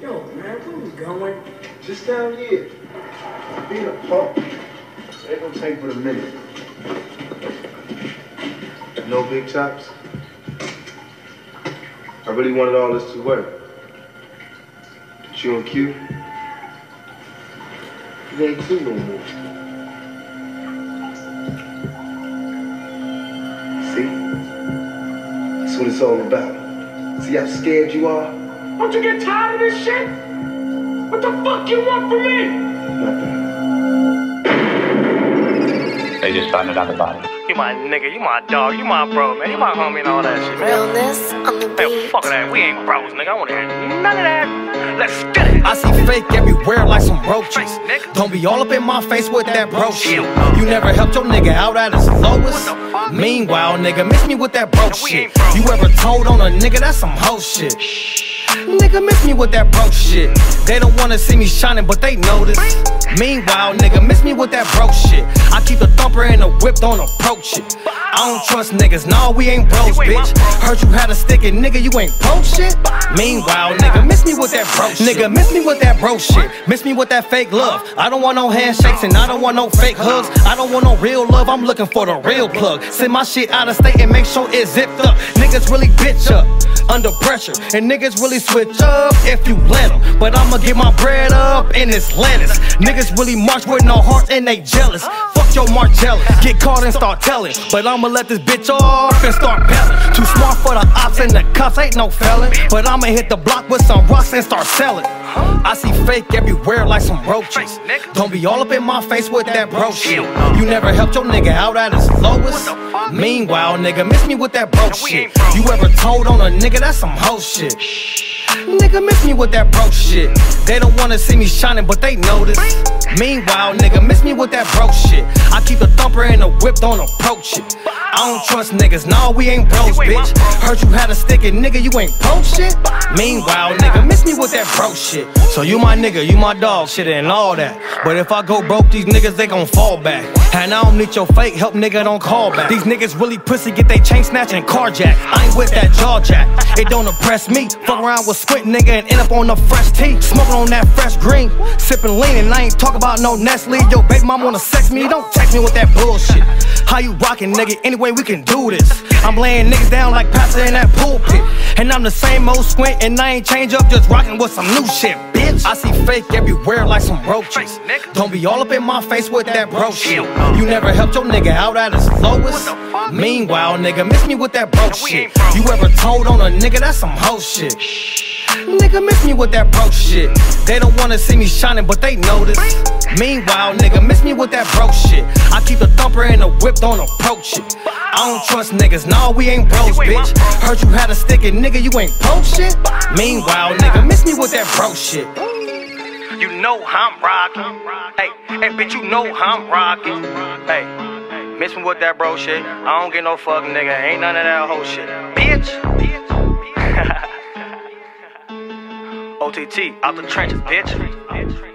Yo, man, we going? Just down here. Being a punk. Ain't gonna take but a minute. No big chops. I really wanted all this to work. But you and Q, you ain't two no more. See? That's what it's all about. See how scared you are? Don't you get tired of this shit? What the fuck you want from me? Nothing. They just found another body. You my nigga, you my dog, you my bro, man. You my homie and all that shit, man. Realness on the Man, beat. fuck that. We ain't bros, nigga. I wanna hear none of that. Let's get it. I see fake everywhere like some roaches. Don't be all up in my face with that bro shit. You never helped your nigga out at his lowest. Meanwhile, nigga, miss me with that bro shit. You ever told on a nigga that's some hoe shit? Nigga, miss me with that bro shit. They don't wanna see me shining, but they notice. Meanwhile, nigga, miss me with that bro shit. I keep the thumper and the whip, don't approach it. I don't trust niggas, nah, we ain't bros, bitch. Heard you had a stick and nigga, you ain't pro shit. Meanwhile, nigga, miss me with that bro shit. Nigga, miss me with that bro shit. Miss me with that fake love. I don't want no handshakes and I don't want no fake hugs. I don't want no real love, I'm looking for the real plug. Send my shit out of state and make sure it's zipped up. Niggas really bitch up under pressure, and niggas really switch up if you let them. But I'ma get my bread up in this lettuce. Niggas really march with no heart and they jealous. Fuck your Margiela, get caught and start telling. But I'ma let this bitch off and start belling. Too smart for the ops and the cops, ain't no felon. But I'ma hit the block with some rocks and start selling. I see fake everywhere like some roaches. Don't be all up in my face with that bro shit. You never helped your nigga out at his lowest. Meanwhile, nigga, miss me with that bro shit. You ever told on a nigga that's some hoe shit? Nigga, miss me with that bro shit. They don't wanna see me shining, but they notice. Meanwhile, nigga, miss me with that bro shit. I keep the thumper and the whip, don't approach it. I don't trust niggas, nah, we ain't bros, bitch. Heard you had a stick and nigga, you ain't pro shit. Meanwhile, nigga, miss me with that bro shit. So you my nigga, you my dog, shit and all that. But if I go broke, these niggas, they gon' fall back. And I don't need your fake help, nigga, don't call back. These niggas really pussy, get they chain snatch and carjack. I ain't with that jaw jack, it don't impress me. Fuck around with squint nigga and end up on the fresh tea. Smoking on that fresh green, sipping lean, and I ain't talk about no Nestle. Yo, baby mom wanna sex me, don't text me with that bullshit. How you rockin', nigga? Anyway, we can do this. I'm laying niggas down like pastor in that pulpit. And I'm the same old squint, and I ain't change up, just rockin' with some new shit, bitch. I see fake everywhere like some roaches. Don't be all up in my face with that bro shit. You never helped your nigga out at his lowest. Meanwhile, nigga, miss me with that bro shit. You ever told on a nigga that's some hoe shit? Nigga, miss me with that bro shit. They don't wanna see me shining, but they notice. Meanwhile, nigga, miss me with that bro shit. I keep the thumper and the whip, don't approach it. I don't trust niggas, nah, we ain't bros, bitch. Heard you had a stick and nigga, you ain't pro shit. Meanwhile, nigga, miss me with that bro shit. You know I'm rocking. Hey, hey, bitch, you know I'm rocking. Hey, miss me with that bro shit. I don't get no fuck, nigga. Ain't none of that whole shit. OTT, out the trenches, bitch.